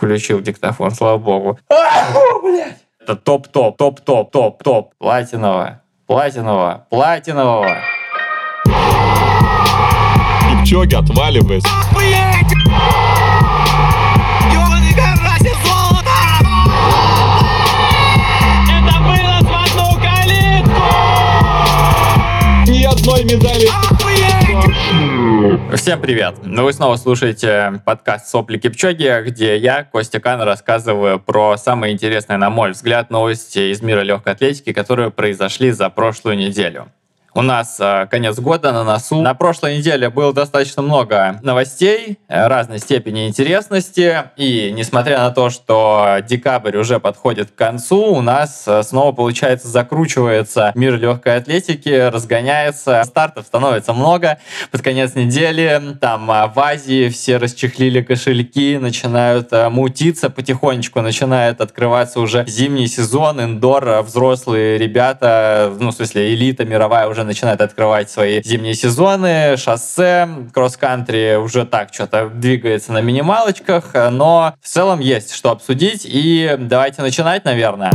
Включил диктофон, слава богу. А! Это топ-топ, топ-топ, топ-топ. Платиновая, платиновая, платинового. Кипчоги отваливается. Одной медали. Всем привет! Ну, вы снова слушаете подкаст «Сопли Кипчоги», где я, Костя Кан, рассказываю про самые интересные, на мой взгляд, новости из мира легкой атлетики, которые произошли за прошлую неделю. У нас э, конец года на носу. На прошлой неделе было достаточно много новостей э, разной степени интересности. И несмотря на то, что декабрь уже подходит к концу, у нас э, снова, получается, закручивается мир легкой атлетики, разгоняется. Стартов становится много. Под конец недели там э, в Азии все расчехлили кошельки, начинают э, мутиться потихонечку, начинает открываться уже зимний сезон, индор, взрослые ребята, ну, в смысле, элита мировая уже начинает открывать свои зимние сезоны, шоссе, кросс-кантри уже так что-то двигается на минималочках, но в целом есть что обсудить, и давайте начинать, наверное.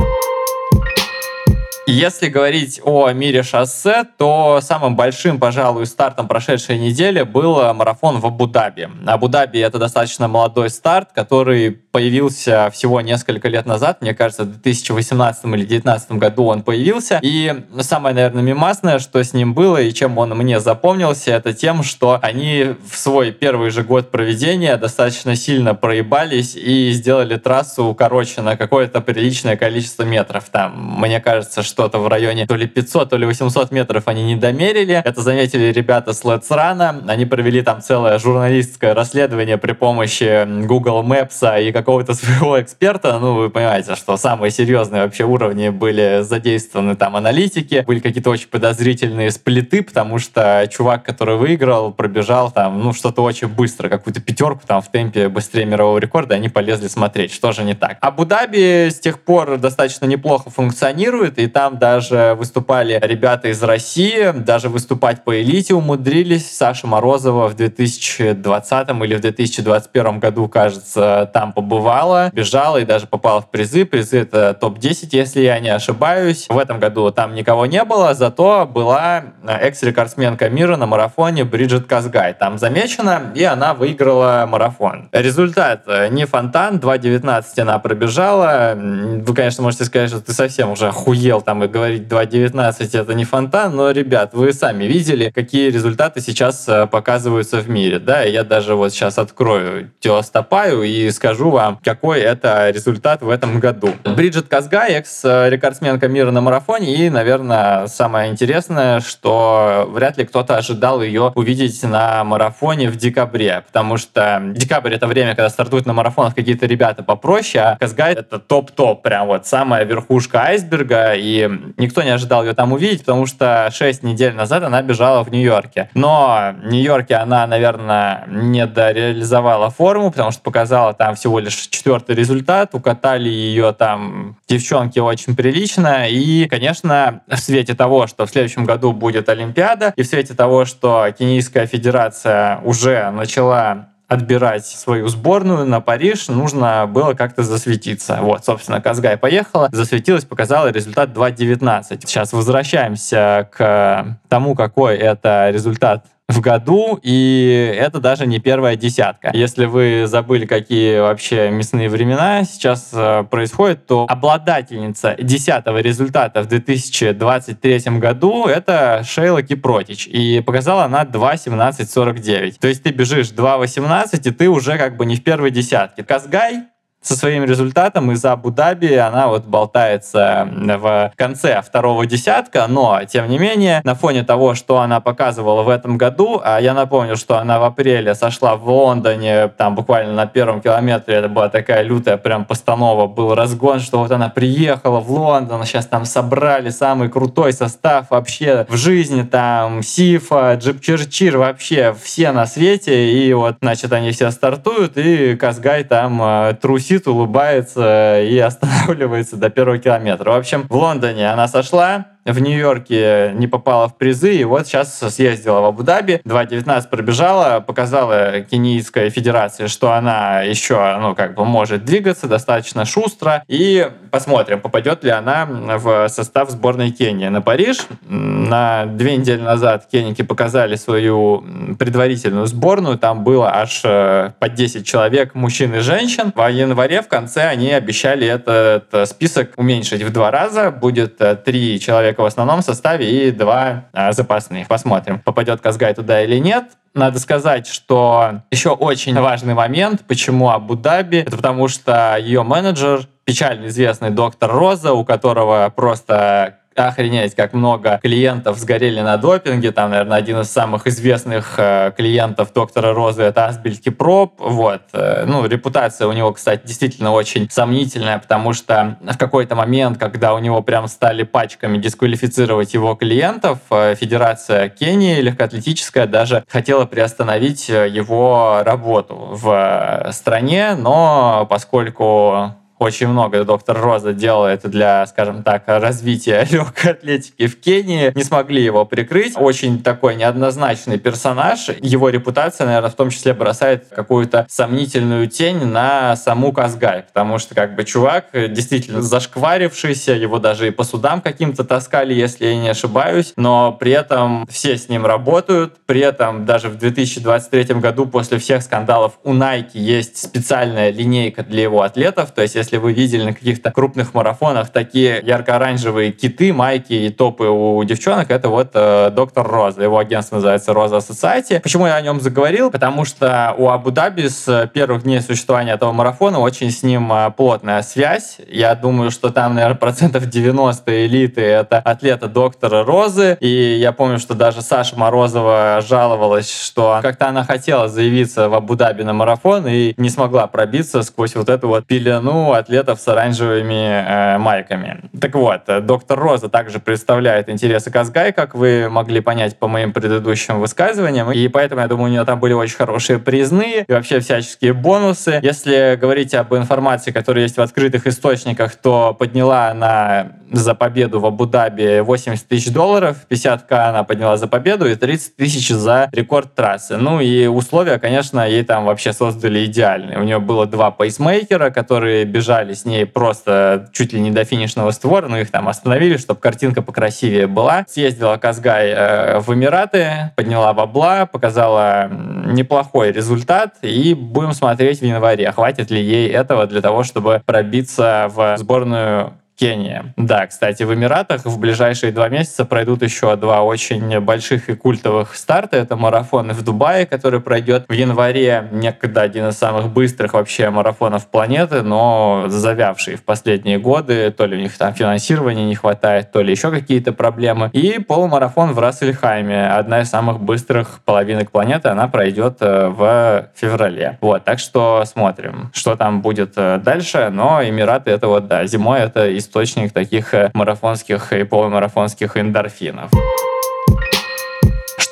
Если говорить о мире шоссе, то самым большим, пожалуй, стартом прошедшей недели был марафон в Абу-Даби. Абу-Даби — это достаточно молодой старт, который появился всего несколько лет назад. Мне кажется, в 2018 или 2019 году он появился. И самое, наверное, мимасное, что с ним было и чем он мне запомнился, это тем, что они в свой первый же год проведения достаточно сильно проебались и сделали трассу короче на какое-то приличное количество метров. Там, мне кажется, что-то в районе то ли 500, то ли 800 метров они не домерили. Это заметили ребята с Let's Run. Они провели там целое журналистское расследование при помощи Google Maps и какого-то своего эксперта. Ну, вы понимаете, что самые серьезные вообще уровни были задействованы там аналитики. Были какие-то очень подозрительные сплиты, потому что чувак, который выиграл, пробежал там, ну, что-то очень быстро, какую-то пятерку там в темпе быстрее мирового рекорда, они полезли смотреть, что же не так. Абу-Даби с тех пор достаточно неплохо функционирует, и там там даже выступали ребята из России, даже выступать по элите умудрились. Саша Морозова в 2020 или в 2021 году, кажется, там побывала, бежала и даже попала в призы. Призы это топ-10, если я не ошибаюсь. В этом году там никого не было, зато была экс-рекордсменка мира на марафоне Бриджит Казгай. Там замечена, и она выиграла марафон. Результат не фонтан, 2.19 она пробежала. Вы, конечно, можете сказать, что ты совсем уже охуел там там и говорить 2.19 это не фонтан, но, ребят, вы сами видели, какие результаты сейчас э, показываются в мире, да, я даже вот сейчас открою Теостопаю и скажу вам, какой это результат в этом году. Бриджит Казгай, экс-рекордсменка мира на марафоне, и, наверное, самое интересное, что вряд ли кто-то ожидал ее увидеть на марафоне в декабре, потому что декабрь — это время, когда стартуют на марафонах какие-то ребята попроще, а Казгай — это топ-топ, прям вот самая верхушка айсберга, и никто не ожидал ее там увидеть, потому что 6 недель назад она бежала в Нью-Йорке. Но в Нью-Йорке она, наверное, не дореализовала форму, потому что показала там всего лишь четвертый результат, укатали ее там девчонки очень прилично, и, конечно, в свете того, что в следующем году будет Олимпиада, и в свете того, что Кенийская федерация уже начала отбирать свою сборную на Париж, нужно было как-то засветиться. Вот, собственно, Казгай поехала, засветилась, показала результат 2.19. Сейчас возвращаемся к тому, какой это результат в году, и это даже не первая десятка. Если вы забыли, какие вообще мясные времена сейчас э, происходят, то обладательница десятого результата в 2023 году это Шейла Кипротич, и показала она 2.17.49. То есть ты бежишь 2.18, и ты уже как бы не в первой десятке. Казгай со своим результатом из Абу-Даби она вот болтается в конце второго десятка, но, тем не менее, на фоне того, что она показывала в этом году, а я напомню, что она в апреле сошла в Лондоне, там буквально на первом километре, это была такая лютая прям постанова, был разгон, что вот она приехала в Лондон, сейчас там собрали самый крутой состав вообще в жизни, там Сифа, Джип Черчир, вообще все на свете, и вот, значит, они все стартуют, и Казгай там э, трусит улыбается и останавливается до первого километра. В общем, в Лондоне она сошла, в Нью-Йорке не попала в призы, и вот сейчас съездила в Абу-Даби, 2.19 пробежала, показала Кенийской Федерации, что она еще, ну, как бы может двигаться достаточно шустро, и посмотрим, попадет ли она в состав сборной Кении на Париж. На две недели назад кеники показали свою предварительную сборную, там было аж э, по 10 человек мужчин и женщин. В январе в конце они обещали этот список уменьшить в два раза, будет э, три человека в основном составе и два а, запасных. Посмотрим, попадет Казгай туда или нет. Надо сказать, что еще очень важный момент, почему Абу-Даби, это потому что ее менеджер, печально известный доктор Роза, у которого просто охренеть, как много клиентов сгорели на допинге. Там, наверное, один из самых известных э, клиентов доктора Розы это Асбельки Проб. Вот. Э, ну, репутация у него, кстати, действительно очень сомнительная, потому что в какой-то момент, когда у него прям стали пачками дисквалифицировать его клиентов, э, Федерация Кении легкоатлетическая даже хотела приостановить его работу в стране, но поскольку очень много доктор Роза делает для, скажем так, развития легкой атлетики в Кении. Не смогли его прикрыть. Очень такой неоднозначный персонаж. Его репутация, наверное, в том числе бросает какую-то сомнительную тень на саму Казгай, потому что как бы чувак действительно зашкварившийся, его даже и по судам каким-то таскали, если я не ошибаюсь, но при этом все с ним работают, при этом даже в 2023 году после всех скандалов у Nike есть специальная линейка для его атлетов, то есть если вы видели на каких-то крупных марафонах такие ярко-оранжевые киты, майки и топы у девчонок, это вот э, доктор Роза. Его агентство называется Роза Society. Почему я о нем заговорил? Потому что у Абу-Даби с первых дней существования этого марафона очень с ним э, плотная связь. Я думаю, что там, наверное, процентов 90 элиты это атлета доктора Розы. И я помню, что даже Саша Морозова жаловалась, что как-то она хотела заявиться в Абу-Даби на марафон и не смогла пробиться сквозь вот эту вот пелену атлетов с оранжевыми э, майками. Так вот, э, доктор Роза также представляет интересы Казгай, как вы могли понять по моим предыдущим высказываниям, и поэтому, я думаю, у нее там были очень хорошие признные и вообще всяческие бонусы. Если говорить об информации, которая есть в открытых источниках, то подняла она за победу в Абу-Даби 80 тысяч долларов, 50к она подняла за победу и 30 тысяч за рекорд трассы. Ну и условия, конечно, ей там вообще создали идеальные. У нее было два пейсмейкера, которые бежали с ней просто чуть ли не до финишного створа, но их там остановили, чтобы картинка покрасивее была. Съездила Казгай э, в Эмираты, подняла бабла, показала неплохой результат, и будем смотреть в январе, хватит ли ей этого для того, чтобы пробиться в сборную Кения. Да, кстати, в Эмиратах в ближайшие два месяца пройдут еще два очень больших и культовых старта. Это марафон в Дубае, который пройдет в январе. Некогда один из самых быстрых вообще марафонов планеты, но завявший в последние годы. То ли у них там финансирования не хватает, то ли еще какие-то проблемы. И полумарафон в Рассельхайме. Одна из самых быстрых половинок планеты. Она пройдет э, в феврале. Вот, так что смотрим, что там будет э, дальше. Но Эмираты это вот, да, зимой это источник таких э, марафонских и полумарафонских эндорфинов.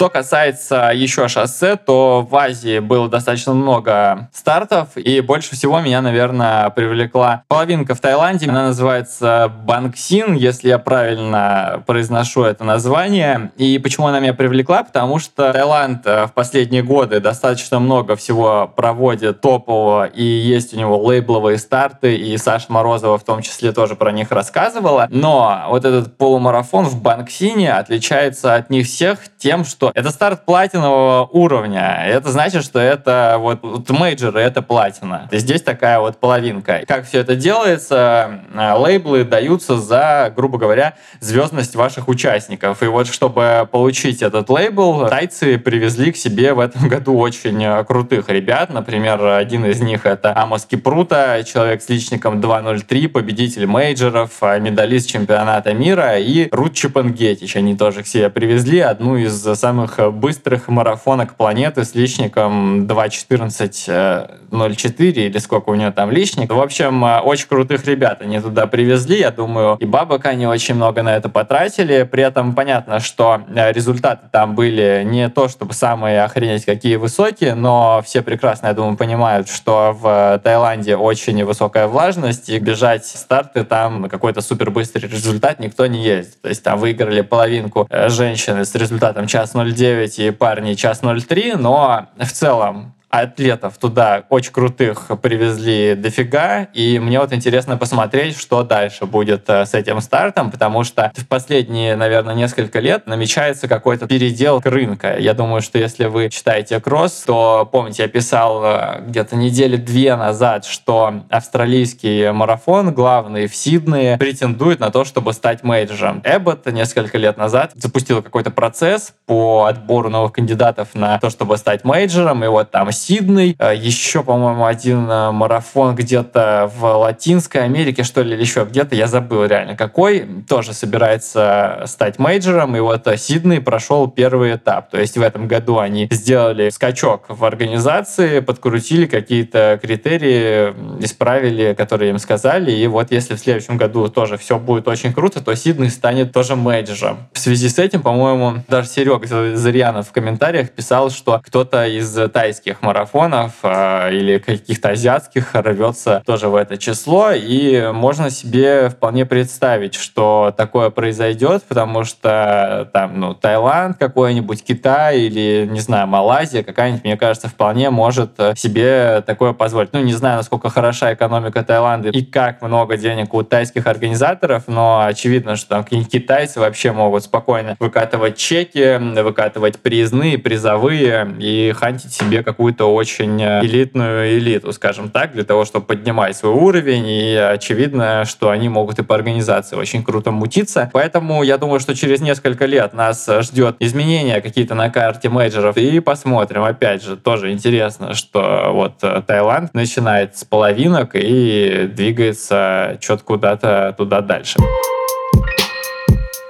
Что касается еще шоссе, то в Азии было достаточно много стартов, и больше всего меня, наверное, привлекла половинка в Таиланде. Она называется Бангсин, если я правильно произношу это название. И почему она меня привлекла? Потому что Таиланд э, в последние годы достаточно много всего проводит топового, и есть у него лейбловые старты, и Саша Морозова в том числе тоже про них рассказывала. Но вот этот полумарафон в Бангсине отличается от них всех тем, что это старт платинового уровня. Это значит, что это вот, вот мейджоры, это платина. Здесь такая вот половинка. Как все это делается? Э, лейблы даются за, грубо говоря, звездность ваших участников. И вот чтобы получить этот лейбл, тайцы привезли к себе в этом году очень э, крутых ребят. Например, один из них это Амос Кипрута, человек с личником 2.03, победитель мейджоров, э, медалист чемпионата мира, и Рут Чипангетич. Они тоже к себе привезли одну из самых самых быстрых марафонок планеты с личником 2.14.04 или сколько у него там личник. В общем, очень крутых ребят они туда привезли. Я думаю, и бабок они очень много на это потратили. При этом понятно, что результаты там были не то, чтобы самые охренеть какие высокие, но все прекрасно, я думаю, понимают, что в Таиланде очень высокая влажность, и бежать старты там какой-то супер быстрый результат никто не ездит. То есть там выиграли половинку э, женщины с результатом час 0,9 и парни час 0,3, но в целом атлетов туда очень крутых привезли дофига, и мне вот интересно посмотреть, что дальше будет э, с этим стартом, потому что в последние, наверное, несколько лет намечается какой-то передел рынка. Я думаю, что если вы читаете кросс, то, помните, я писал э, где-то недели две назад, что австралийский марафон, главный в Сиднее, претендует на то, чтобы стать мейджером. Эббот несколько лет назад запустил какой-то процесс по отбору новых кандидатов на то, чтобы стать мейджером, и вот там Сидней, э, еще, по-моему, один э, марафон где-то в Латинской Америке, что ли, или еще где-то, я забыл реально какой, тоже собирается стать мейджером, и вот э, Сидней прошел первый этап, то есть в этом году они сделали скачок в организации, подкрутили какие-то критерии, исправили, которые им сказали, и вот если в следующем году тоже все будет очень круто, то Сидней станет тоже мейджером. В связи с этим, по-моему, даже Серега Зарьянов в комментариях писал, что кто-то из тайских марафонов э, или каких-то азиатских рвется тоже в это число. И можно себе вполне представить, что такое произойдет, потому что там, ну, Таиланд какой-нибудь, Китай или, не знаю, Малайзия какая-нибудь, мне кажется, вполне может себе такое позволить. Ну, не знаю, насколько хороша экономика Таиланда и как много денег у тайских организаторов, но очевидно, что там китайцы вообще могут спокойно выкатывать чеки, выкатывать приизные, призовые и хантить себе какую-то какую-то очень э, элитную элиту, скажем так, для того, чтобы поднимать свой уровень, и очевидно, что они могут и по организации очень круто мутиться. Поэтому я думаю, что через несколько лет нас ждет изменения какие-то на карте мейджеров, и посмотрим. Опять же, тоже интересно, что вот э, Таиланд начинает с половинок и двигается что-то куда-то туда дальше.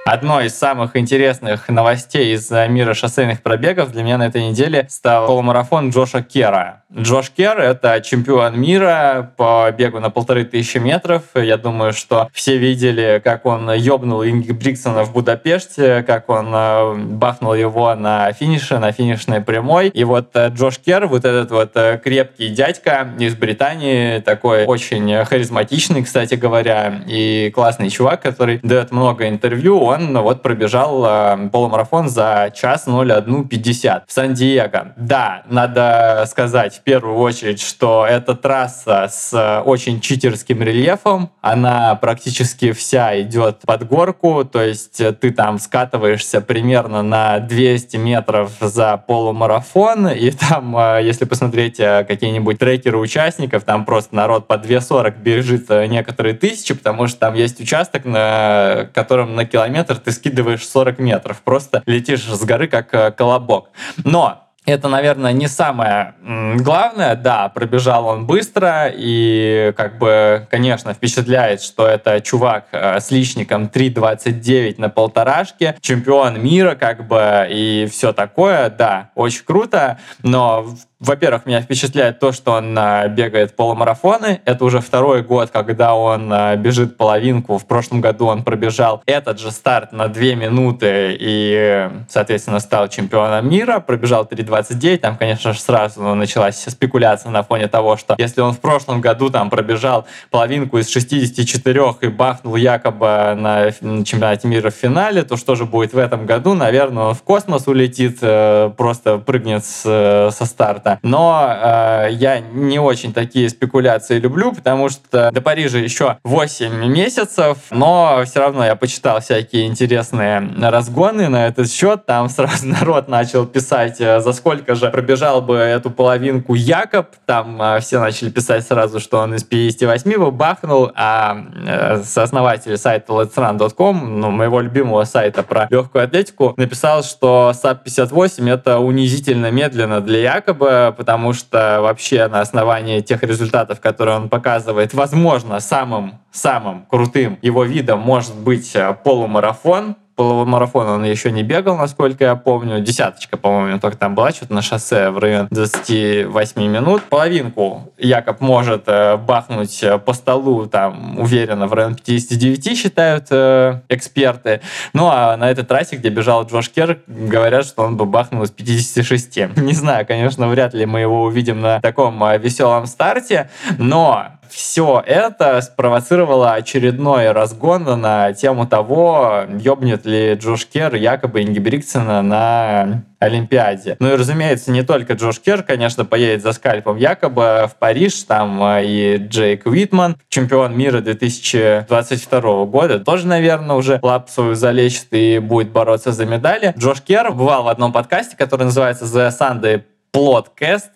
Одной из самых интересных новостей из мира шоссейных пробегов для меня на этой неделе стал полумарафон Джоша Кера. Джош Кер — это чемпион мира по бегу на полторы тысячи метров. Я думаю, что все видели, как он ёбнул Инги Бриксона в Будапеште, как он э, бахнул его на финише, на финишной прямой. И вот э, Джош Кер, вот этот вот э, крепкий дядька из Британии, такой очень харизматичный, кстати говоря, и классный чувак, который дает много интервью, он вот пробежал полумарафон за час 01.50 в Сан-Диего. Да, надо сказать, первую очередь, что эта трасса с э, очень читерским рельефом, она практически вся идет под горку, то есть э, ты там скатываешься примерно на 200 метров за полумарафон, и там, э, если посмотреть какие-нибудь трекеры участников, там просто народ по 2.40 бежит некоторые тысячи, потому что там есть участок, на котором на километр ты скидываешь 40 метров, просто летишь с горы как колобок. Но это, наверное, не самое главное. Да, пробежал он быстро и, как бы, конечно, впечатляет, что это чувак э, с личником 3.29 на полторашке, чемпион мира, как бы, и все такое. Да, очень круто, но во-первых, меня впечатляет то, что он а, бегает полумарафоны. Это уже второй год, когда он а, бежит половинку. В прошлом году он пробежал этот же старт на 2 минуты и, соответственно, стал чемпионом мира. Пробежал 3.29. Там, конечно же, сразу началась спекуляция на фоне того, что если он в прошлом году там пробежал половинку из 64 и бахнул якобы на чемпионате мира в финале, то что же будет в этом году? Наверное, он в космос улетит, э, просто прыгнет со старта но э, я не очень такие спекуляции люблю, потому что до Парижа еще 8 месяцев, но все равно я почитал всякие интересные разгоны на этот счет. Там сразу народ начал писать, э, за сколько же пробежал бы эту половинку Якоб. Там э, все начали писать сразу, что он из 58 его бахнул, а э, сооснователь сайта letsrun.com, ну, моего любимого сайта про легкую атлетику, написал, что SAP 58 это унизительно медленно для Якоба, потому что вообще на основании тех результатов, которые он показывает, возможно, самым самым крутым его видом может быть э, полумарафон, полумарафон он еще не бегал, насколько я помню. Десяточка, по-моему, только там была, что-то на шоссе в районе 28 минут. Половинку Якоб может э, бахнуть э, по столу, там, уверенно, в районе 59, считают э, эксперты. Ну, а на этой трассе, где бежал Джош Кер, говорят, что он бы бахнул из 56. Не знаю, конечно, вряд ли мы его увидим на таком э, веселом старте, но все это спровоцировало очередной разгон на тему того, ёбнет ли Джош Кер якобы Ингебригтсена на Олимпиаде. Ну и, разумеется, не только Джош Кер, конечно, поедет за скальпом якобы в Париж, там э, и Джейк Уитман, чемпион мира 2022 года, тоже, наверное, уже лап свою залечит и будет бороться за медали. Джош Кер бывал в одном подкасте, который называется The Sunday Plotcast,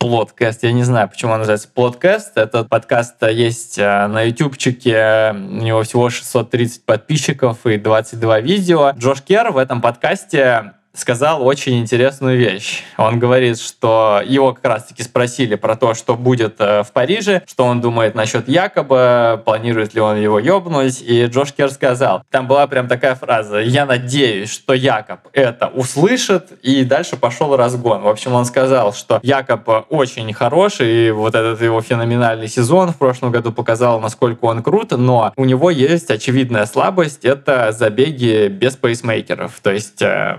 Плодкаст. Я не знаю, почему он называется Плодкаст. Этот подкаст есть э, на ютубчике. У него всего 630 подписчиков и 22 видео. Джош Кер в этом подкасте сказал очень интересную вещь. Он говорит, что его как раз-таки спросили про то, что будет э, в Париже, что он думает насчет Якоба, планирует ли он его ёбнуть, и Джош Кер сказал, там была прям такая фраза, я надеюсь, что Якоб это услышит, и дальше пошел разгон. В общем, он сказал, что Якоб очень хороший, и вот этот его феноменальный сезон в прошлом году показал, насколько он крут, но у него есть очевидная слабость, это забеги без пейсмейкеров, то есть э,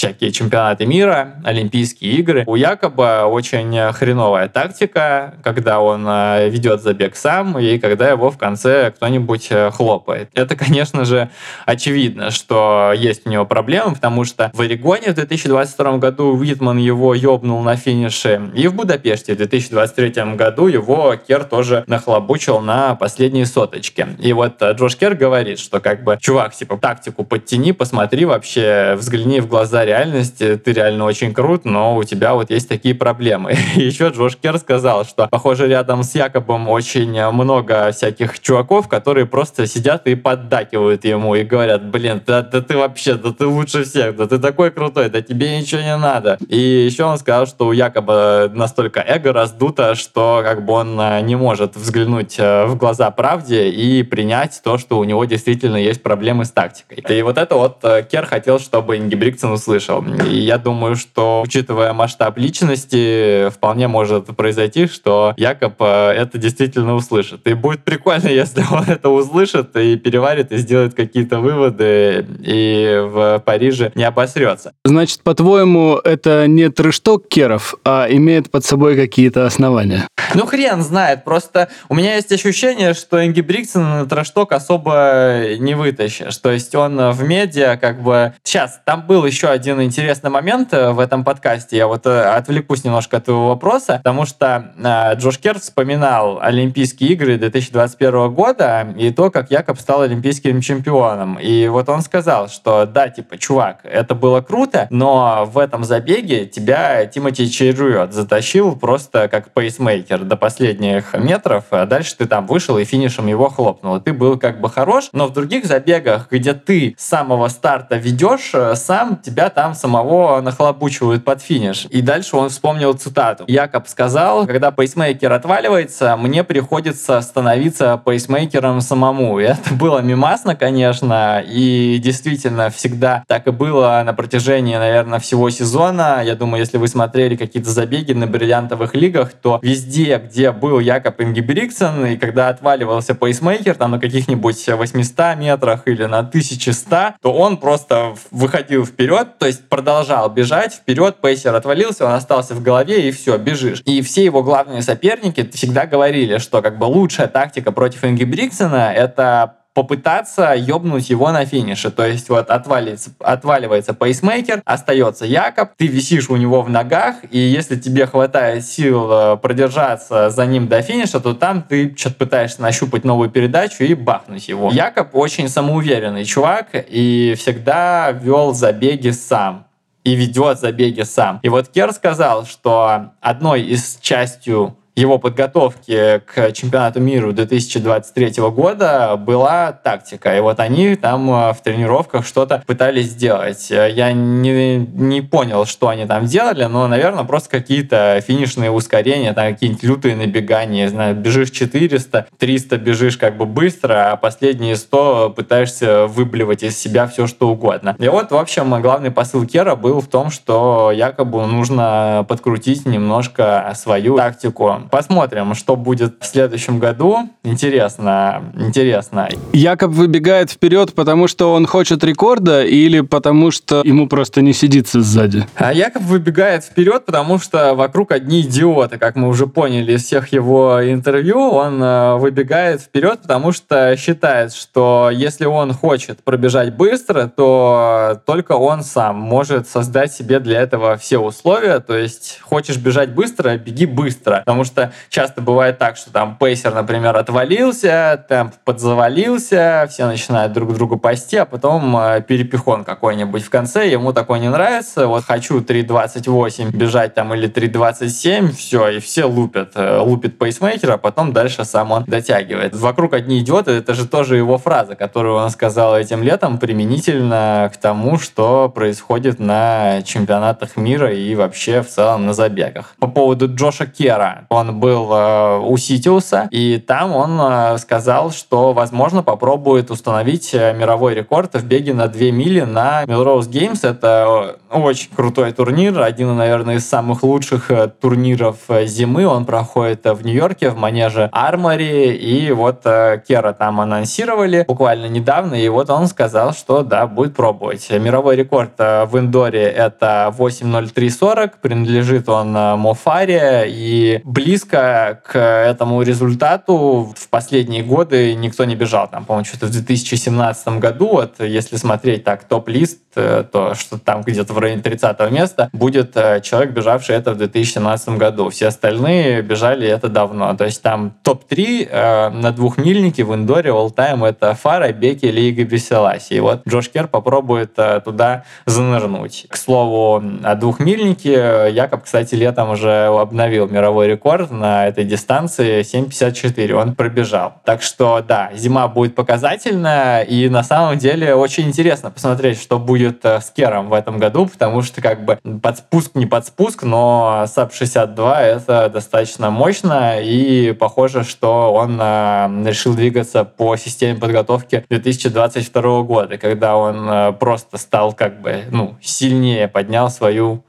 всякие чемпионаты мира, Олимпийские игры. У Якоба очень хреновая тактика, когда он э, ведет забег сам и когда его в конце кто-нибудь э, хлопает. Это, конечно же, очевидно, что есть у него проблемы, потому что в Орегоне в 2022 году Уитман его ёбнул на финише, и в Будапеште в 2023 году его Кер тоже нахлобучил на последние соточки. И вот э, Джош Кер говорит, что как бы, чувак, типа, тактику подтяни, посмотри вообще, взгляни в глаза реальности, ты реально очень крут, но у тебя вот есть такие проблемы. И еще Джош Кер сказал, что, похоже, рядом с Якобом очень много всяких чуваков, которые просто сидят и поддакивают ему и говорят, блин, да, да ты вообще, да ты лучше всех, да ты такой крутой, да тебе ничего не надо. И еще он сказал, что у Якоба настолько эго раздуто, что как бы он э, не может взглянуть э, в глаза правде и принять то, что у него действительно есть проблемы с тактикой. И вот это вот э, Кер хотел, чтобы Инги Бриксон услышал. И я думаю, что, учитывая масштаб личности, вполне может произойти, что Якоб это действительно услышит. И будет прикольно, если он это услышит и переварит, и сделает какие-то выводы, и в Париже не обосрется. Значит, по-твоему, это не трэшток Керов, а имеет под собой какие-то основания? Ну, хрен знает. Просто у меня есть ощущение, что Инги Бриксон на трэшток особо не вытащишь. То есть он в медиа как бы... Сейчас, там был еще один интересный момент э, в этом подкасте. Я вот э, отвлекусь немножко от этого вопроса, потому что э, Джош Кер вспоминал Олимпийские игры 2021 года и то, как Якоб стал олимпийским чемпионом. И вот он сказал, что да, типа, чувак, это было круто, но в этом забеге тебя Тимати Чейрует затащил просто как пейсмейкер до последних метров, а дальше ты там вышел и финишем его хлопнул. Ты был как бы хорош, но в других забегах, где ты с самого старта ведешь, сам тебя там самого нахлобучивают под финиш. И дальше он вспомнил цитату. Якоб сказал, когда пейсмейкер отваливается, мне приходится становиться пейсмейкером самому. И это было мемасно, конечно, и действительно всегда так и было на протяжении, наверное, всего сезона. Я думаю, если вы смотрели какие-то забеги на бриллиантовых лигах, то везде, где был Якоб Ингебригтсен, и когда отваливался пейсмейкер там на каких-нибудь 800 метрах или на 1100, то он просто выходил вперед, то есть продолжал бежать вперед, пейсер отвалился, он остался в голове, и все, бежишь. И все его главные соперники всегда говорили, что как бы лучшая тактика против Ингебригтсена — это попытаться ёбнуть его на финише. То есть вот отваливается, отваливается пейсмейкер, остается Якоб, ты висишь у него в ногах, и если тебе хватает сил э, продержаться за ним до финиша, то там ты что-то пытаешься нащупать новую передачу и бахнуть его. Якоб очень самоуверенный чувак и всегда вел забеги сам и ведет забеги сам. И вот Кер сказал, что одной из частью его подготовки к чемпионату мира 2023 года была тактика. И вот они там э, в тренировках что-то пытались сделать. Я не, не понял, что они там делали, но, наверное, просто какие-то финишные ускорения, там какие-нибудь лютые набегания. Знаю, бежишь 400, 300 бежишь как бы быстро, а последние 100 пытаешься выблевать из себя все, что угодно. И вот, в общем, главный посыл Кера был в том, что якобы нужно подкрутить немножко свою тактику. Посмотрим, что будет в следующем году. Интересно, интересно. Якоб выбегает вперед, потому что он хочет рекорда или потому что ему просто не сидится сзади? А Якоб выбегает вперед, потому что вокруг одни идиоты, как мы уже поняли из всех его интервью. Он э, выбегает вперед, потому что считает, что если он хочет пробежать быстро, то только он сам может создать себе для этого все условия. То есть хочешь бежать быстро, беги быстро. Потому что часто бывает так, что там пейсер, например, отвалился, темп подзавалился, все начинают друг другу пасти, а потом э, перепихон какой-нибудь в конце, ему такой не нравится, вот хочу 3.28 бежать там или 3.27, все, и все лупят, э, лупит пейсмейкера, а потом дальше сам он дотягивает. Вокруг одни идиоты, это же тоже его фраза, которую он сказал этим летом, применительно к тому, что происходит на чемпионатах мира и вообще в целом на забегах. По поводу Джоша Кера, он был э, у Ситиуса, и там он э, сказал, что, возможно, попробует установить э, мировой рекорд в беге на 2 мили на Melrose Games. Это очень крутой турнир, один, наверное, из самых лучших турниров зимы. Он проходит в Нью-Йорке в манеже Армори, и вот Кера там анонсировали буквально недавно, и вот он сказал, что да, будет пробовать. Мировой рекорд в индоре это 8.03.40, принадлежит он Мофаре, и близко к этому результату в последние годы никто не бежал. Там, по-моему, что-то в 2017 году, вот, если смотреть так топ-лист, э, то что там где-то в районе 30 места будет э, человек, бежавший это в 2017 году. Все остальные бежали это давно. То есть там топ-3 э, на двухмильнике в индоре all-time это Фара, Бекеле, Гебреселассие. И вот Джош Керр попробует туда занырнуть. К слову, о двухмильнике Якоб, кстати, летом уже обновил мировой рекорд на этой дистанции 7.54. Он пробежал. Так что, да, зима будет показательная, и на самом деле очень интересно посмотреть, что будет э, с Керром в этом году, потому что как бы под спуск не под спуск, но sub 62 это достаточно мощно, и похоже, что он э, решил двигаться по системе подготовки 2022 года, когда он э, просто стал как бы ну, сильнее, поднял свою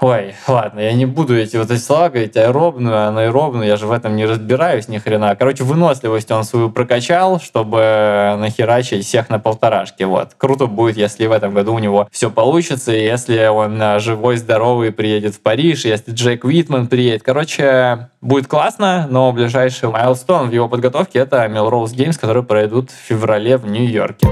Ой, ладно, я не буду эти вот эти слова говорить, аэробную, анаэробную, я же в этом не разбираюсь ни хрена. Короче, выносливость он свою прокачал, чтобы нахерачить всех на полторашке. Вот. Круто будет, если в этом году у него все получится, и если он а, живой, здоровый приедет в Париж, если Джейк Уитман приедет. Короче, будет классно, но ближайший майлстон в его подготовке это Melrose Games, которые пройдут в феврале в Нью-Йорке.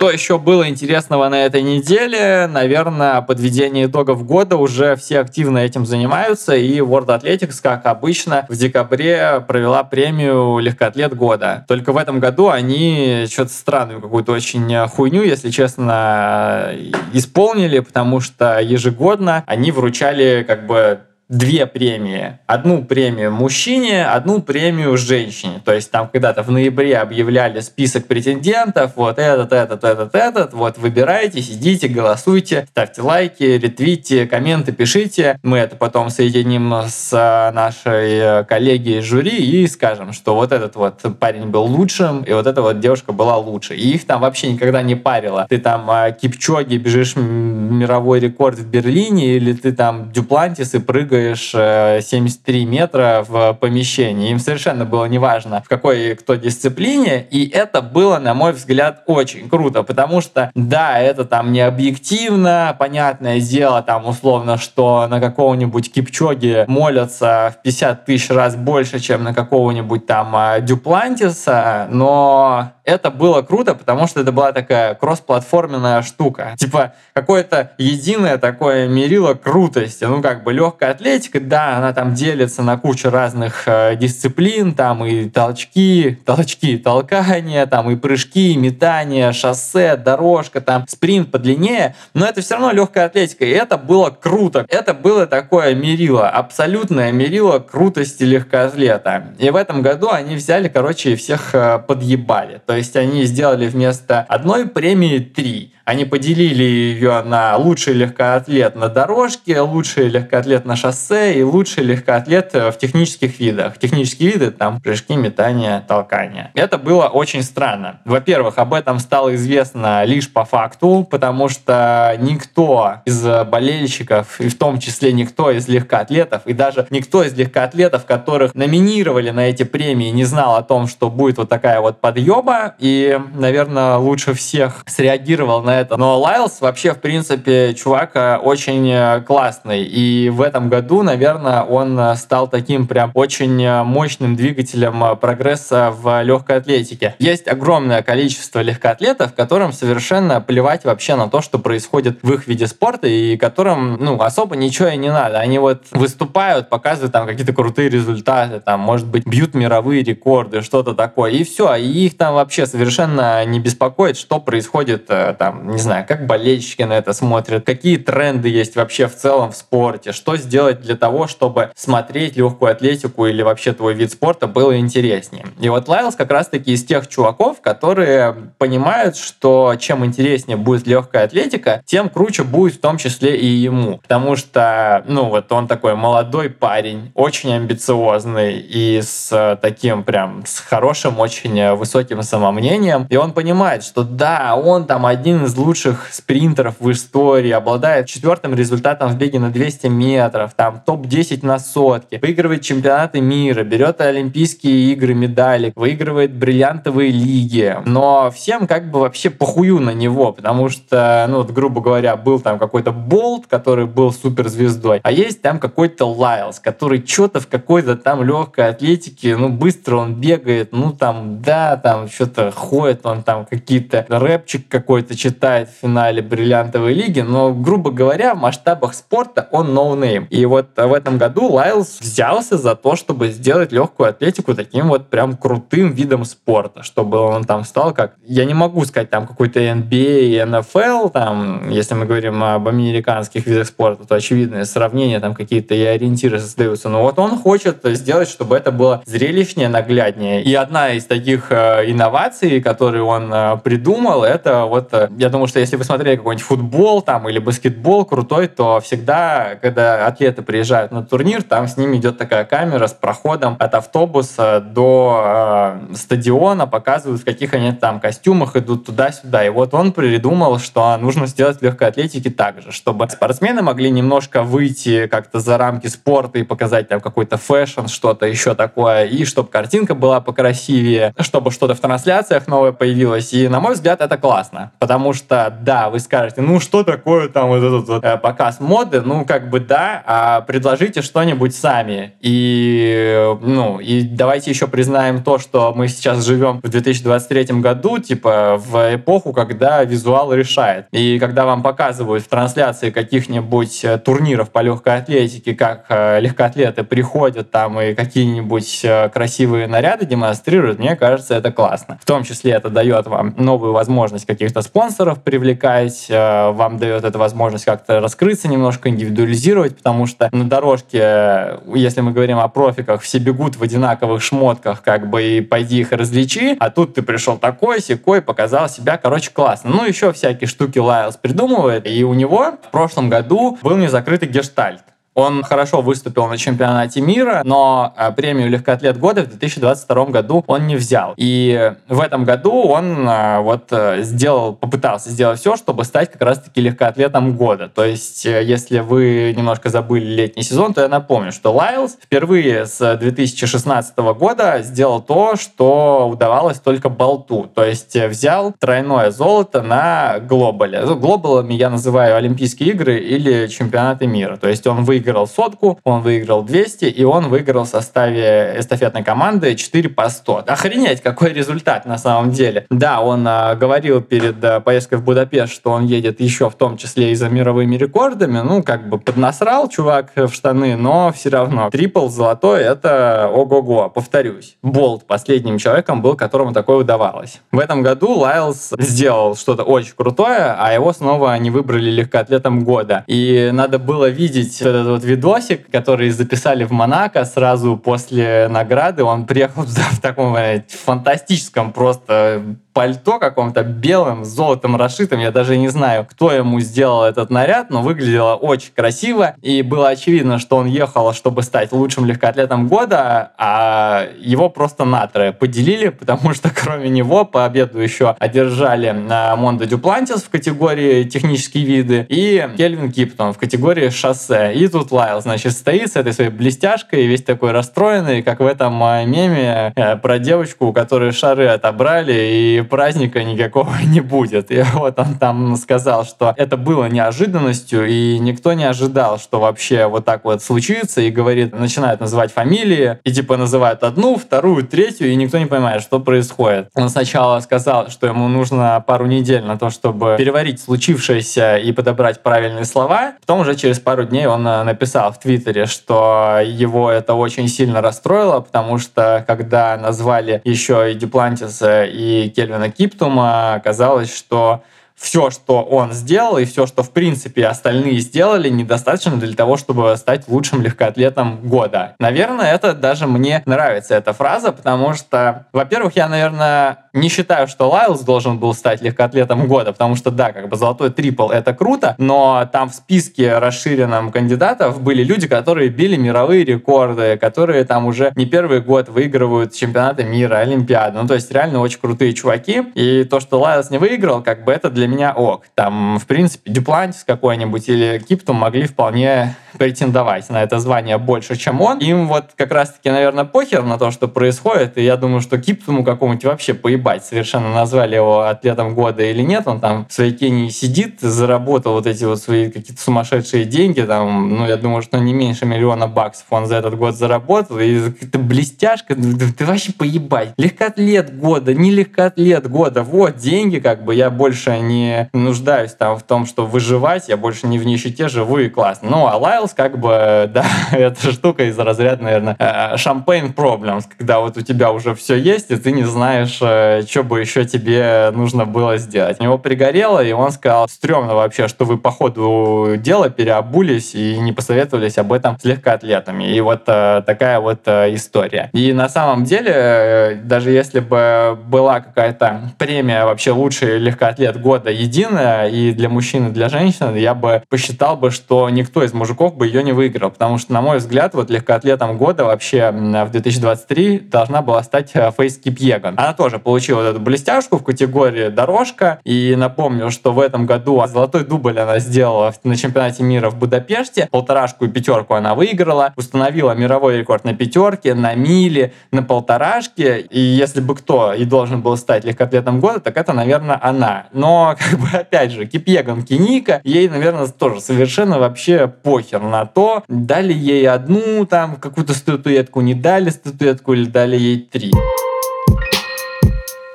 Что еще было интересного на этой неделе? Наверное, подведение итогов года. Уже все активно этим занимаются. И World Athletics, как обычно, в декабре провела премию легкоатлет года. Только в этом году они что-то странную какую-то очень хуйню, если честно, исполнили, потому что ежегодно они вручали как бы две премии. Одну премию мужчине, одну премию женщине. То есть там когда-то в ноябре объявляли список претендентов, вот этот, этот, этот, этот, вот выбирайте, сидите, голосуйте, ставьте лайки, ретвите, комменты пишите. Мы это потом соединим с нашей коллегией жюри и скажем, что вот этот вот парень был лучшим, и вот эта вот девушка была лучше. И их там вообще никогда не парило. Ты там а, Кипчоги бежишь мировой рекорд в Берлине, или ты там Дюплантис и прыгаешь бегаешь 73 э, метра в помещении. Им совершенно было неважно, в какой кто дисциплине, и это было, на мой взгляд, очень круто, потому что, да, это там не объективно, понятное дело, там условно, что на какого-нибудь Кипчоге молятся в 50 тысяч раз больше, чем на какого-нибудь там э, Дюплантиса, но это было круто, потому что это была такая кроссплатформенная штука. Типа какое-то единое такое мерило крутости. Ну, как бы легкая атлетика, да, она там делится на кучу разных э, дисциплин, там и толчки, толчки, толкания, там и прыжки, и метание, шоссе, дорожка, там спринт подлиннее, но это все равно легкая атлетика, и это было круто. Это было такое мерило, абсолютное мерило крутости легкоатлета. И в этом году они взяли, короче, всех э, подъебали. То есть они сделали вместо одной премии три. Они поделили ее на лучший легкоатлет на дорожке, лучший легкоатлет на шоссе и лучший легкоатлет э, в технических видах. Технические виды там прыжки, метание, толкание. Это было очень странно. Во-первых, об этом стало известно лишь по факту, потому что никто из болельщиков, и в том числе никто из легкоатлетов, и даже никто из легкоатлетов, которых номинировали на эти премии, не знал о том, что будет вот такая вот подъеба, и, наверное, лучше всех среагировал на это. Но Лайлс вообще, в принципе, чувак э, очень э, классный. И в этом году, наверное, он э, стал таким прям очень мощным двигателем прогресса в легкой атлетике. Есть огромное количество легкоатлетов, которым совершенно плевать вообще на то, что происходит в их виде спорта, и которым, ну, особо ничего и не надо. Они вот выступают, показывают там какие-то крутые результаты, там, может быть, бьют мировые рекорды, что-то такое, и все. И их там вообще совершенно не беспокоит, что происходит там не знаю, как болельщики на это смотрят, какие тренды есть вообще в целом в спорте, что сделать для того, чтобы смотреть легкую атлетику или вообще твой вид спорта было интереснее. И вот Лайлс как раз-таки из тех чуваков, которые понимают, что чем интереснее будет легкая атлетика, тем круче будет в том числе и ему. Потому что, ну вот он такой молодой парень, очень амбициозный и с таким прям, с хорошим, очень высоким самомнением. И он понимает, что да, он там один из лучших спринтеров в истории, обладает четвертым результатом в беге на 200 метров, там топ-10 на сотке, выигрывает чемпионаты мира, берет Олимпийские игры, медали, выигрывает бриллиантовые лиги. Но всем как бы вообще похую на него, потому что, ну вот, грубо говоря, был там какой-то Болт, который был суперзвездой, а есть там какой-то Лайлс, который что-то в какой-то там легкой атлетике, ну быстро он бегает, ну там, да, там что-то ходит, он там какие-то рэпчик какой-то читает, читает в финале бриллиантовой лиги, но, грубо говоря, в масштабах спорта он no name. И вот в этом году Лайлс взялся за то, чтобы сделать легкую атлетику таким вот прям крутым видом спорта, чтобы он там стал как... Я не могу сказать там какой-то NBA и NFL, там, если мы говорим об американских видах спорта, то очевидные сравнения там какие-то и ориентиры создаются. Но вот он хочет сделать, чтобы это было зрелищнее, нагляднее. И одна из таких э, инноваций, которые он э, придумал, это вот, э, я потому что если вы смотрели какой-нибудь футбол там или баскетбол крутой, то всегда, когда атлеты приезжают на турнир, там с ними идет такая камера с проходом от автобуса до э, стадиона, показывают, в каких они там костюмах идут туда-сюда. И вот он придумал, что нужно сделать легкой атлетике так же, чтобы спортсмены могли немножко выйти как-то за рамки спорта и показать там какой-то fashion, что-то еще такое, и чтобы картинка была покрасивее, чтобы что-то в трансляциях новое появилось. И, на мой взгляд, это классно, потому что что, да, вы скажете, ну что такое там вот этот вот э, показ моды, ну как бы да, а предложите что-нибудь сами. И, ну, и давайте еще признаем то, что мы сейчас живем в 2023 году, типа в эпоху, когда визуал решает. И когда вам показывают в трансляции каких-нибудь э, турниров по легкой атлетике, как э, легкоатлеты приходят там и какие-нибудь красивые наряды демонстрируют, мне кажется, это классно. В том числе это дает вам новую возможность каких-то спонсоров привлекать, э, вам дает это возможность как-то раскрыться немножко, индивидуализировать, потому что на дорожке, если мы говорим о профиках, все бегут в одинаковых шмотках, как бы и пойди их различи, а тут ты пришел такой, секой, показал себя, короче, классно. Ну, еще всякие штуки Лайлс придумывает, и у него в прошлом году был незакрытый гештальт. Он хорошо выступил на чемпионате мира, но э, премию легкоатлет года в 2022 году он не взял. И в этом году он э, вот э, сделал, попытался сделать все, чтобы стать как раз-таки легкоатлетом года. То есть, если вы немножко забыли летний сезон, то я напомню, что Лайлс впервые с 2016 года сделал то, что удавалось только Болту. То есть взял тройное золото на глобале. Глобалами я называю Олимпийские игры или чемпионаты мира. То есть он выиграл выиграл сотку, он выиграл 200, и он выиграл в составе эстафетной команды 4 по 100. Охренеть, какой результат на самом деле. Да, он а, говорил перед а, поездкой в Будапешт, что он едет еще в том числе и за мировыми рекордами. Ну, как бы поднасрал чувак в штаны, но все равно. Трипл золотой — это ого-го. Повторюсь, Болт последним человеком был, которому такое удавалось. В этом году Лайлс сделал что-то очень крутое, а его снова не выбрали легкоатлетом года. И надо было видеть этот вот видосик, который записали в Монако сразу после награды. Он приехал в таком фантастическом просто пальто каком-то белым, с золотом расшитым. Я даже не знаю, кто ему сделал этот наряд, но выглядело очень красиво. И было очевидно, что он ехал, чтобы стать лучшим легкоатлетом года, а его просто на трое поделили, потому что кроме него победу еще одержали на Мондо Дюплантис в категории технические виды и Кельвин Киптон в категории шоссе. И тут Лайл, значит, стоит с этой своей блестяшкой, весь такой расстроенный, как в этом а, меме э, про девочку, у которой шары отобрали и праздника никакого не будет. И вот он там сказал, что это было неожиданностью, и никто не ожидал, что вообще вот так вот случится, и говорит, начинают называть фамилии, и типа называют одну, вторую, третью, и никто не понимает, что происходит. Он сначала сказал, что ему нужно пару недель на то, чтобы переварить случившееся и подобрать правильные слова. Потом уже через пару дней он э, написал в Твиттере, что его это очень сильно расстроило, потому что когда назвали еще и Диплантиса, и Кель Кельвина Киптума оказалось, что все, что он сделал, и все, что, в принципе, остальные сделали, недостаточно для того, чтобы стать лучшим легкоатлетом года. Наверное, это даже мне нравится эта фраза, потому что, во-первых, я, наверное, не считаю, что Лайлс должен был стать легкоатлетом года, потому что, да, как бы золотой трипл — это круто, но там в списке расширенном кандидатов были люди, которые били мировые рекорды, которые там уже не первый год выигрывают чемпионаты мира, Олимпиады. Ну, то есть реально очень крутые чуваки. И то, что Лайлс не выиграл, как бы это для меня ок. Там, в принципе, Дюплантис какой-нибудь или Киптум могли вполне претендовать на это звание больше, чем он. Им вот как раз-таки, наверное, похер на то, что происходит, и я думаю, что Киптуму какому-нибудь вообще поебать совершенно назвали его атлетом года или нет, он там в своей Кении сидит, заработал вот эти вот свои какие-то сумасшедшие деньги, там, ну, я думаю, что не меньше миллиона баксов он за этот год заработал, и это блестяшка, ты, вообще поебать. Легкоатлет года, не легкоатлет года, вот деньги, как бы, я больше не нуждаюсь там в том, что выживать, я больше не в нищете живу и классно. Ну, а Лайлс, как бы, да, эта штука из разряда, наверное, шампейн problems, когда вот у тебя уже все есть, и ты не знаешь, э, что бы еще тебе нужно было сделать. У него пригорело, и он сказал, стрёмно вообще, что вы по ходу дела переобулись и не посоветовались об этом с легкоатлетами. И вот э, такая вот э, история. И на самом деле, даже если бы была какая-то премия вообще лучший легкоатлет года единая и для мужчин, и для женщин, я бы посчитал бы, что никто из мужиков бы ее не выиграл. Потому что, на мой взгляд, вот легкоатлетом года вообще в 2023 должна была стать Фейс Кипьеган. Она тоже получила эту блестяшку в категории дорожка. И напомню, что в этом году золотой дубль она сделала на чемпионате мира в Будапеште. Полторашку и пятерку она выиграла. Установила мировой рекорд на пятерке, на миле, на полторашке. И если бы кто и должен был стать легкоатлетом года, так это, наверное, она. Но, как бы, опять же, Кипьеган Киника, ей, наверное, тоже совершенно вообще похер на то, дали ей одну там какую-то статуэтку, не дали статуэтку или дали ей три.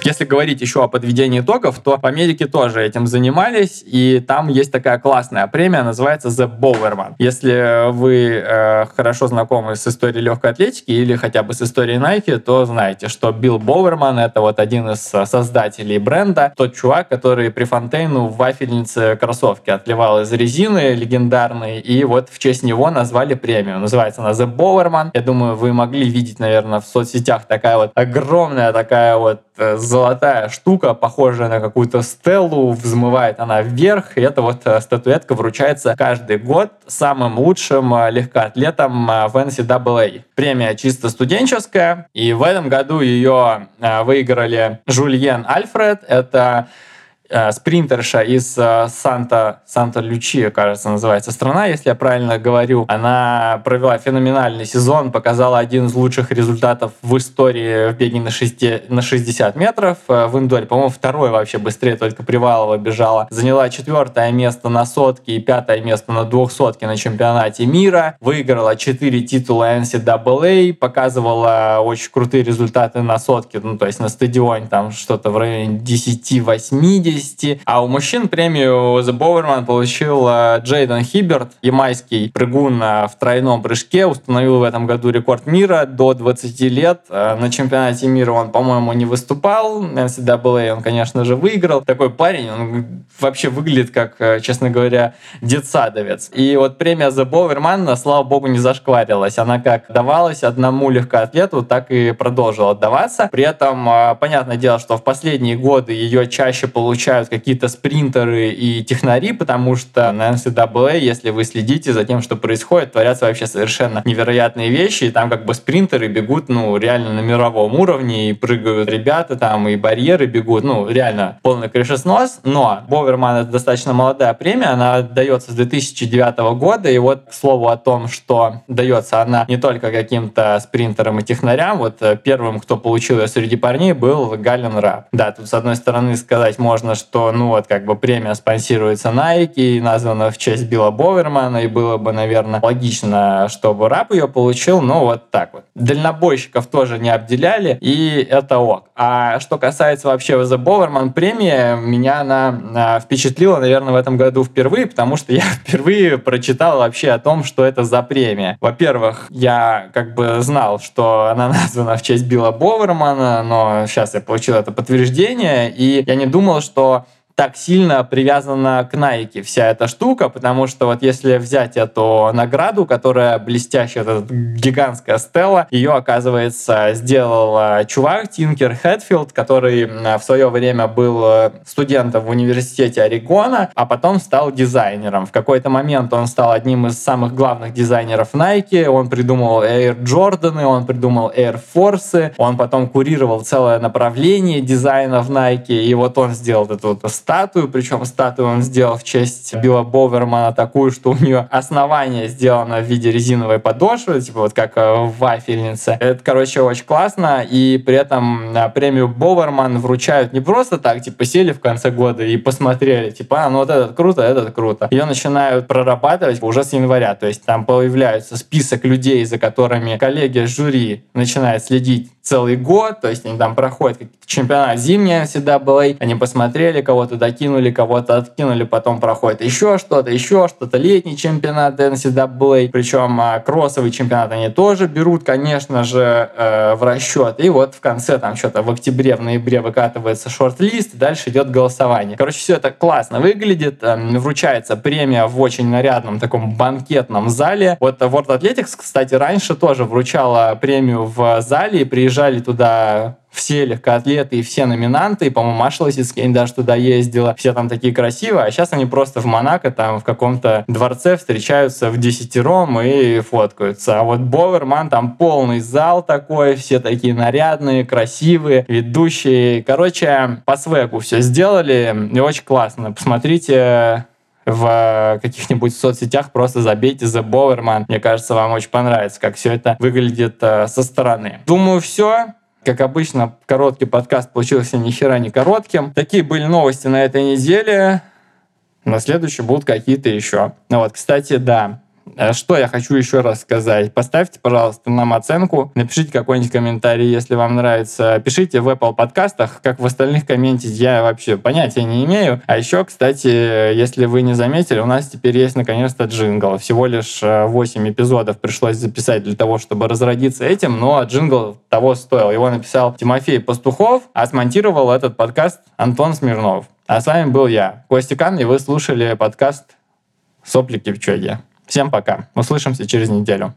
Если говорить еще о подведении итогов, то в Америке тоже этим занимались, и там есть такая классная премия, называется The Bowerman. Если вы э, хорошо знакомы с историей легкой атлетики или хотя бы с историей Nike, то знаете, что Билл Боуэрман — это вот один из создателей бренда, тот чувак, который при Фонтейну в вафельнице кроссовки отливал из резины легендарной, и вот в честь него назвали премию. Называется она The Bowerman. Я думаю, вы могли видеть, наверное, в соцсетях такая вот огромная такая вот э, золотая штука, похожая на какую-то стеллу, взмывает она вверх, и эта вот э, статуэтка вручается каждый год самым лучшим э, легкоатлетам э, в NCAA. Премия чисто студенческая, и в этом году ее выиграли Жульен Альфред, это спринтерша из э, Санта, Санта-Лючия, кажется, называется страна, если я правильно говорю. Она провела феноменальный сезон, показала один из лучших результатов в истории в беге на, 6, на 60 метров э, в индоре. По-моему, второй вообще быстрее только Привалова бежала. Заняла четвертое место на сотке и пятое место на двухсотке на чемпионате мира. Выиграла 4 титула NCAA, показывала очень крутые результаты на сотке, ну, то есть на стадионе там что-то в районе 10-80. А у мужчин премию The Bowerman получил э, Джейден Хиберт, ямайский прыгун э, в тройном прыжке, установил в этом году рекорд мира до 20 лет. Э, на чемпионате мира он, по-моему, не выступал. NCAA он, конечно же, выиграл. Такой парень, он вообще выглядит как, честно говоря, детсадовец. И вот премия The Bowerman, слава богу, не зашкварилась. Она как давалась одному легкоатлету, так и продолжила отдаваться. При этом, понятное дело, что в последние годы ее чаще получают какие-то спринтеры и технари, потому что на NCAA, если вы следите за тем, что происходит, творятся вообще совершенно невероятные вещи, и там как бы спринтеры бегут, ну, реально на мировом уровне, и прыгают ребята там, и барьеры бегут, ну, реально полный крышеснос, но Боверман это достаточно молодая премия, она дается с 2009 года, и вот к слову о том, что дается она не только каким-то спринтерам и технарям, вот э, первым, кто получил ее среди парней, был Гален Раб. Да, тут с одной стороны сказать можно, что, ну вот, как бы премия спонсируется Nike и названа в честь Билла Бовермана, и было бы, наверное, логично, чтобы Раб ее получил, но вот так вот. Дальнобойщиков тоже не обделяли, и это ок. А что касается вообще The Bowerman премии, меня она а, впечатлила, наверное, в этом году впервые, потому что я впервые прочитал вообще о том, что это за премия. Во-первых, я как бы знал, что она названа в честь Билла Бовермана, но сейчас я получил это подтверждение, и я не думал, что що так сильно привязана к Nike вся эта штука, потому что вот если взять эту награду, которая блестящая, эта гигантская стела, ее, оказывается, сделал чувак Тинкер Хэтфилд, который в свое время был студентом в университете Орегона, а потом стал дизайнером. В какой-то момент он стал одним из самых главных дизайнеров Nike, он придумал Air Jordan, он придумал Air Force, он потом курировал целое направление дизайна в Nike, и вот он сделал эту вот статую, причем статую он сделал в честь Билла Бовермана такую, что у нее основание сделано в виде резиновой подошвы, типа вот как э, в вафельнице. Это, короче, очень классно, и при этом э, премию Боверман вручают не просто так, типа сели в конце года и посмотрели, типа, а, ну вот этот круто, этот круто. Ее начинают прорабатывать уже с января, то есть там появляется список людей, за которыми коллеги жюри начинают следить целый год, то есть они там проходят чемпионат всегда был, они посмотрели, кого-то докинули, кого-то откинули, потом проходит еще что-то, еще что-то, летний чемпионат NCAA, причем а, кроссовый чемпионат они тоже берут, конечно же, э, в расчет, и вот в конце там что-то в октябре, в ноябре выкатывается шорт-лист, дальше идет голосование. Короче, все это классно выглядит, э, вручается премия в очень нарядном таком банкетном зале. Вот World Athletics, кстати, раньше тоже вручала премию в зале, и приезжали приезжали туда все легкоатлеты и все номинанты, и, по-моему, Маша Лосицкий даже туда ездила, все там такие красивые, а сейчас они просто в Монако, там, в каком-то дворце встречаются в десятером и фоткаются. А вот Боверман, там полный зал такой, все такие нарядные, красивые, ведущие. Короче, по свеку все сделали, и очень классно. Посмотрите в каких-нибудь соцсетях, просто забейте The Bowerman. Мне кажется, вам очень понравится, как все это выглядит э, со стороны. Думаю, все. Как обычно, короткий подкаст получился ни хера не коротким. Такие были новости на этой неделе. На следующий будут какие-то еще. Ну вот, кстати, да, Э, что я хочу еще раз сказать. Поставьте, пожалуйста, нам оценку, напишите какой-нибудь комментарий, если вам нравится. Пишите в Apple подкастах, как в остальных комментить я вообще понятия не имею. А еще, кстати, если вы не заметили, у нас теперь есть наконец-то джингл. Всего лишь 8 э, эпизодов пришлось записать для того, чтобы разродиться этим, но джингл того стоил. Его написал Тимофей Пастухов, а смонтировал этот подкаст Антон Смирнов. А с вами был я, Костикан, и вы слушали подкаст «Сопли Кипчоги». Всем пока. Услышимся через неделю.